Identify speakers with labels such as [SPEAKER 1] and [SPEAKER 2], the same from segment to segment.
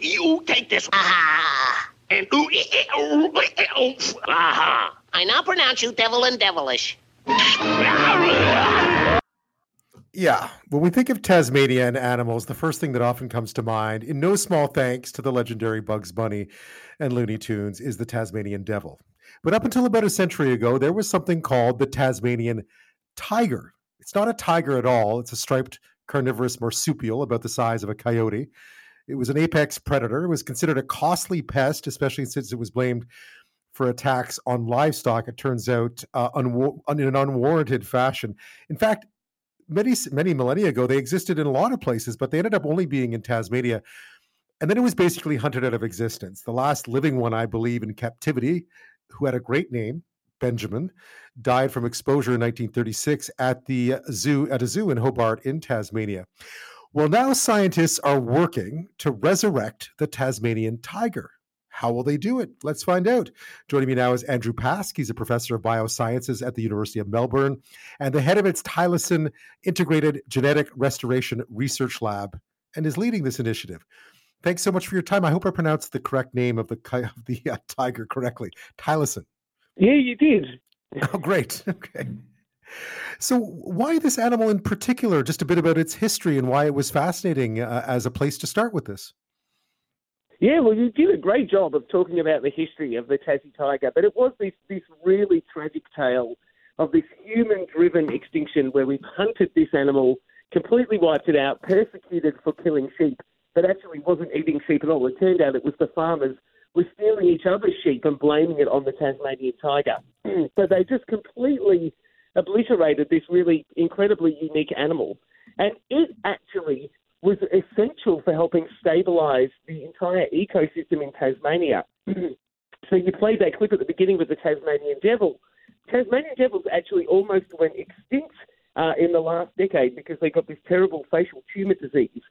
[SPEAKER 1] You take this.
[SPEAKER 2] Ah.
[SPEAKER 1] And ooh, aha.
[SPEAKER 2] I now pronounce you devil and devilish.
[SPEAKER 3] Yeah, when we think of Tasmania and animals, the first thing that often comes to mind, in no small thanks to the legendary Bugs Bunny and Looney Tunes, is the Tasmanian devil. But up until about a century ago, there was something called the Tasmanian tiger. It's not a tiger at all, it's a striped carnivorous marsupial about the size of a coyote. It was an apex predator. It was considered a costly pest, especially since it was blamed for attacks on livestock. It turns out uh, in an unwarranted fashion. In fact, many many millennia ago, they existed in a lot of places, but they ended up only being in Tasmania. And then it was basically hunted out of existence. The last living one, I believe, in captivity, who had a great name, Benjamin, died from exposure in 1936 at the zoo at a zoo in Hobart in Tasmania. Well, now scientists are working to resurrect the Tasmanian tiger. How will they do it? Let's find out. Joining me now is Andrew Pask. He's a professor of biosciences at the University of Melbourne and the head of its Thylacine Integrated Genetic Restoration Research Lab and is leading this initiative. Thanks so much for your time. I hope I pronounced the correct name of the of the uh, tiger correctly. Thylacine.
[SPEAKER 4] Yeah, you did.
[SPEAKER 3] Oh, great. Okay. So, why this animal in particular? Just a bit about its history and why it was fascinating uh, as a place to start with this.
[SPEAKER 4] Yeah, well, you did a great job of talking about the history of the Tassie tiger, but it was this this really tragic tale of this human-driven extinction where we've hunted this animal, completely wiped it out, persecuted for killing sheep, but actually wasn't eating sheep at all. It turned out it was the farmers were stealing each other's sheep and blaming it on the Tasmanian tiger. so they just completely obliterated this really incredibly unique animal. And it actually was essential for helping stabilise the entire ecosystem in Tasmania. so you played that clip at the beginning with the Tasmanian devil. Tasmanian devils actually almost went extinct uh, in the last decade because they got this terrible facial tumour disease.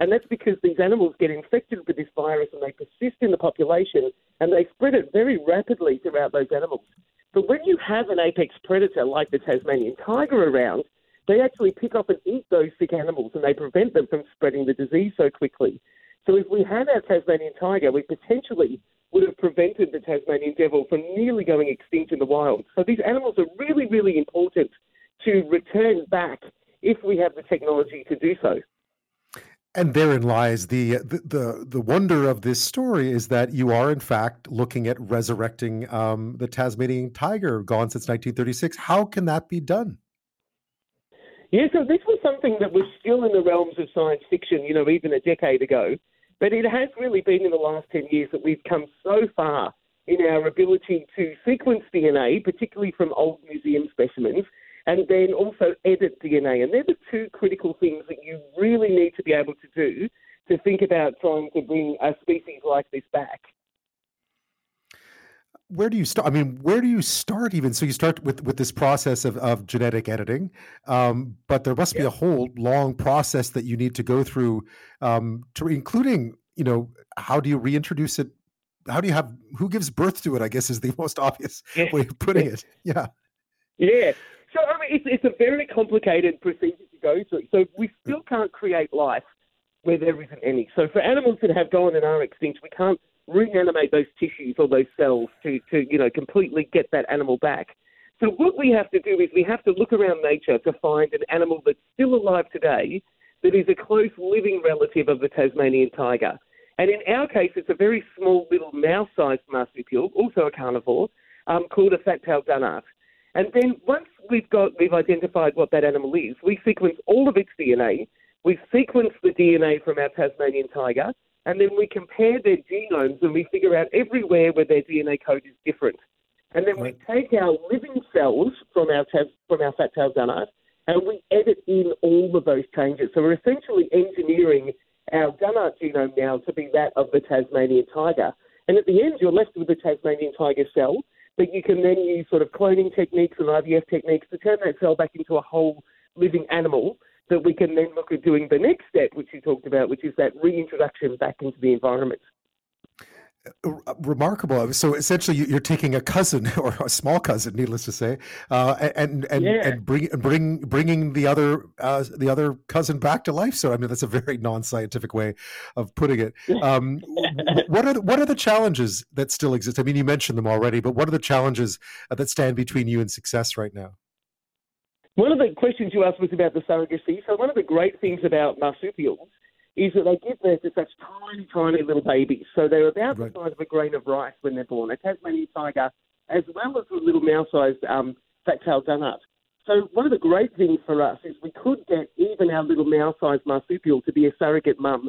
[SPEAKER 4] And that's because these animals get infected with this virus and they persist in the population and they spread it very rapidly throughout those animals. But when you have an apex predator like the Tasmanian tiger around, they actually pick up and eat those sick animals and they prevent them from spreading the disease so quickly. So if we had our Tasmanian tiger, we potentially would have prevented the Tasmanian devil from nearly going extinct in the wild. So these animals are really, really important to return back if we have the technology to do so.
[SPEAKER 3] And therein lies the, the, the the wonder of this story is that you are in fact looking at resurrecting um, the Tasmanian tiger, gone since 1936. How can that be done?
[SPEAKER 4] Yeah, so this was something that was still in the realms of science fiction, you know, even a decade ago. But it has really been in the last 10 years that we've come so far in our ability to sequence DNA, particularly from old museum specimens, and then also edit DNA. And they're the two critical things that you really need to be able to do to think about trying to bring a species like this back.
[SPEAKER 3] Where do you start? I mean, where do you start even? So you start with with this process of, of genetic editing, um, but there must be a whole long process that you need to go through, um, to including, you know, how do you reintroduce it? How do you have who gives birth to it? I guess is the most obvious way of putting it. Yeah.
[SPEAKER 4] Yeah. So I mean, it's, it's a very complicated procedure to go through. So we still can't create life where there isn't any. So for animals that have gone and are extinct, we can't reanimate those tissues or those cells to, to you know completely get that animal back. So what we have to do is we have to look around nature to find an animal that's still alive today that is a close living relative of the Tasmanian tiger. And in our case, it's a very small little mouse-sized marsupial, also a carnivore, um, called a fat-tailed dunnart. And then once we've got we've identified what that animal is, we sequence all of its DNA. We sequence the DNA from our Tasmanian tiger, and then we compare their genomes and we figure out everywhere where their DNA code is different. And then we take our living cells from our from our fat-tailed dunnart and we edit in all of those changes. So we're essentially engineering our dunnart genome now to be that of the Tasmanian tiger. And at the end, you're left with the Tasmanian tiger cell that you can then use sort of cloning techniques and IVF techniques to turn that cell back into a whole living animal that we can then look at doing the next step, which you talked about, which is that reintroduction back into the environment.
[SPEAKER 3] Remarkable. So essentially, you're taking a cousin or a small cousin, needless to say, uh, and and
[SPEAKER 4] Yeah.
[SPEAKER 3] and bring bring bringing the other uh, the other cousin back to life. So I mean, that's a very non-scientific way of putting it. Um, what are the, what are the challenges that still exist? I mean, you mentioned them already, but what are the challenges uh, that stand between you and success right now?
[SPEAKER 4] One of the questions you asked was about the surrogacy. So one of the great things about marsupials is that they give birth to such tiny, tiny little babies. So they're about
[SPEAKER 3] Right.
[SPEAKER 4] the size of a grain of rice when they're born. A Tasmanian tiger, as well as a little mouse-sized um, fat-tailed dunnart. So one of the great things for us is we could get even our little mouse-sized marsupial to be a surrogate mum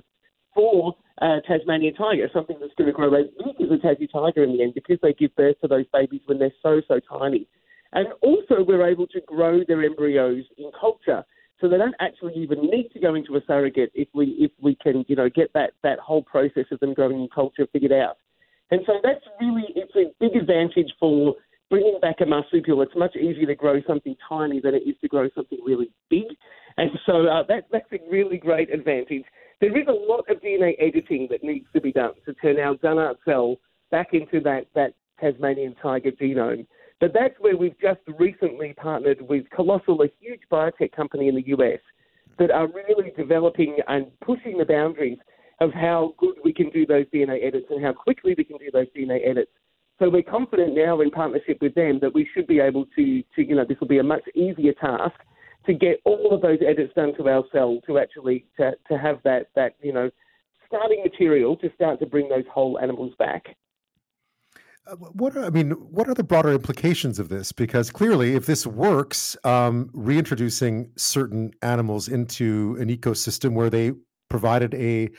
[SPEAKER 4] for a Tasmanian tiger, something that's going to grow as big as a Tassie tiger in the end because they give birth to those babies when they're so, so tiny. And also, we're able to grow their embryos in culture, so they don't actually even need to go into a surrogate if we if we can, you know, get that that whole process of them growing in culture figured out. And so that's really it's a big advantage for bringing back a marsupial. It's much easier to grow something tiny than it is to grow something really big. And so uh, that that's a really great advantage. There is a lot of DNA editing that needs to be done to turn our Dunnart cell back into that that Tasmanian tiger genome. But that's where we've just recently partnered with Colossal, a huge biotech company in the US, that are really developing and pushing the boundaries of how good we can do those DNA edits and how quickly we can do those DNA edits. So we're confident now in partnership with them that we should be able to, to you know, this will be a much easier task to get all of those edits done to our cell to actually to, to have that that you know starting material to start to bring those whole animals back.
[SPEAKER 3] What are, I mean, what are the broader implications of this? Because clearly, if this works, um, reintroducing certain animals into an ecosystem where they provided a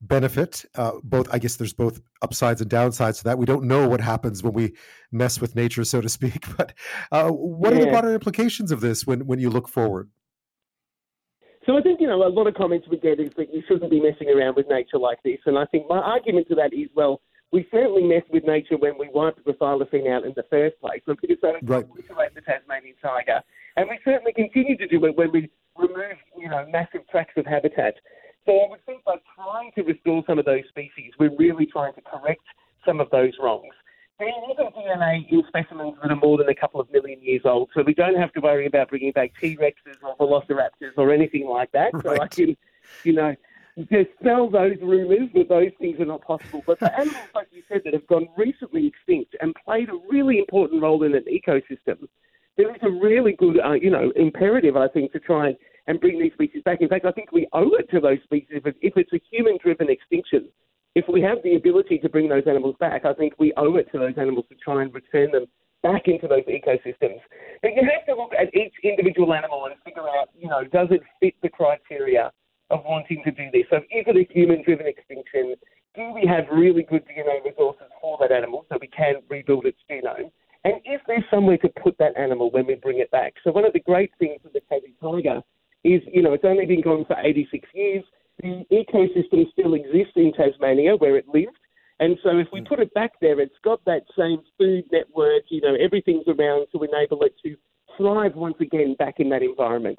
[SPEAKER 3] benefit, uh, both I guess there's both upsides and downsides to that. We don't know what happens when we mess with nature, so to speak. But uh, what are the broader implications of this when when you look forward?
[SPEAKER 4] So I think you know a lot of comments we get is that you shouldn't be messing around with nature like this, and I think my argument to that is well, we certainly mess with nature when we wiped the thylacine out in the first place, because that
[SPEAKER 3] Right.
[SPEAKER 4] mutilate the Tasmanian tiger, and we certainly continue to do it when we remove you know massive tracts of habitat. So I would think by trying to restore some of those species, we're really trying to correct some of those wrongs. There isn't DNA in specimens that are more than a couple of million years old, so we don't have to worry about bringing back T Rexes or Velociraptors or anything like that. So I can, you know, dispel those rumours that those things are not possible. But for animals, like you said, that have gone recently extinct and played a really important role in an ecosystem, there is a really good, uh, you know, imperative, I think, to try and, bring these species back. In fact, I think we owe it to those species. If, if it's a human-driven extinction, if we have the ability to bring those animals back, I think we owe it to those animals to try and return them back into those ecosystems. But you have to look at each individual animal and figure out, you know, does it fit the criteria of wanting to do this? So is it a human-driven extinction? Do we have really good DNA resources for that animal so we can rebuild its genome? And is there somewhere to put that animal when we bring it back? So one of the great things with the Tassie tiger is, you know, it's only been gone for 86 years. The ecosystem still exists in Tasmania where it lived. And so if we mm. put it back there, it's got that same food network, you know, everything's around to enable it to thrive once again back in that environment.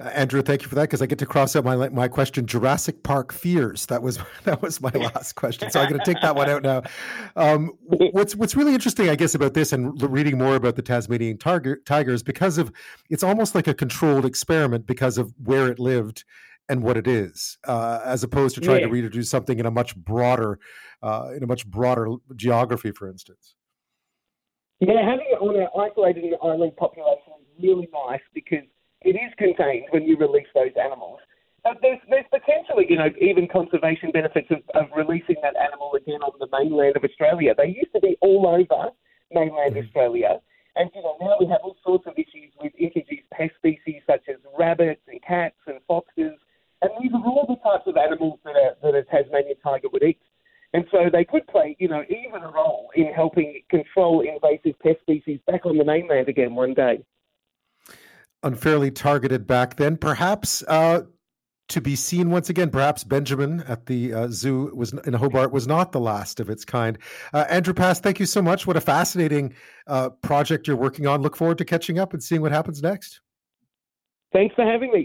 [SPEAKER 3] Uh, Andrew, thank you for that because I get to cross out my my question. Jurassic Park fears. That was that was my last question, so I'm going to take that one out now. Um, what's what's really interesting, I guess, about this and reading more about the Tasmanian tiger, tigers because of it's almost like a controlled experiment because of where it lived and what it is, uh, as opposed to trying to
[SPEAKER 4] Yeah.
[SPEAKER 3] reintroduce something in a much broader uh, in a much broader geography, for instance.
[SPEAKER 4] Yeah, having it on an isolated island population is really nice because it is contained when you release those animals. But there's, there's potentially, you know, even conservation benefits of, of releasing that animal again on the mainland of Australia. They used to be all over mainland mm-hmm. Australia. And, you know, now we have all sorts of issues with introduced pest species such as rabbits and cats and foxes. And these are all the types of animals that a, that a Tasmanian tiger would eat. And so they could play, you know, even a role in helping control invasive pest species back on the mainland again one day.
[SPEAKER 3] Unfairly targeted back then. Perhaps uh, to be seen once again. Perhaps Benjamin at the uh, zoo was in Hobart was not the last of its kind. Uh, Andrew Pask, thank you so much. What a fascinating uh, project you're working on. Look forward to catching up and seeing what happens next.
[SPEAKER 4] Thanks for having me.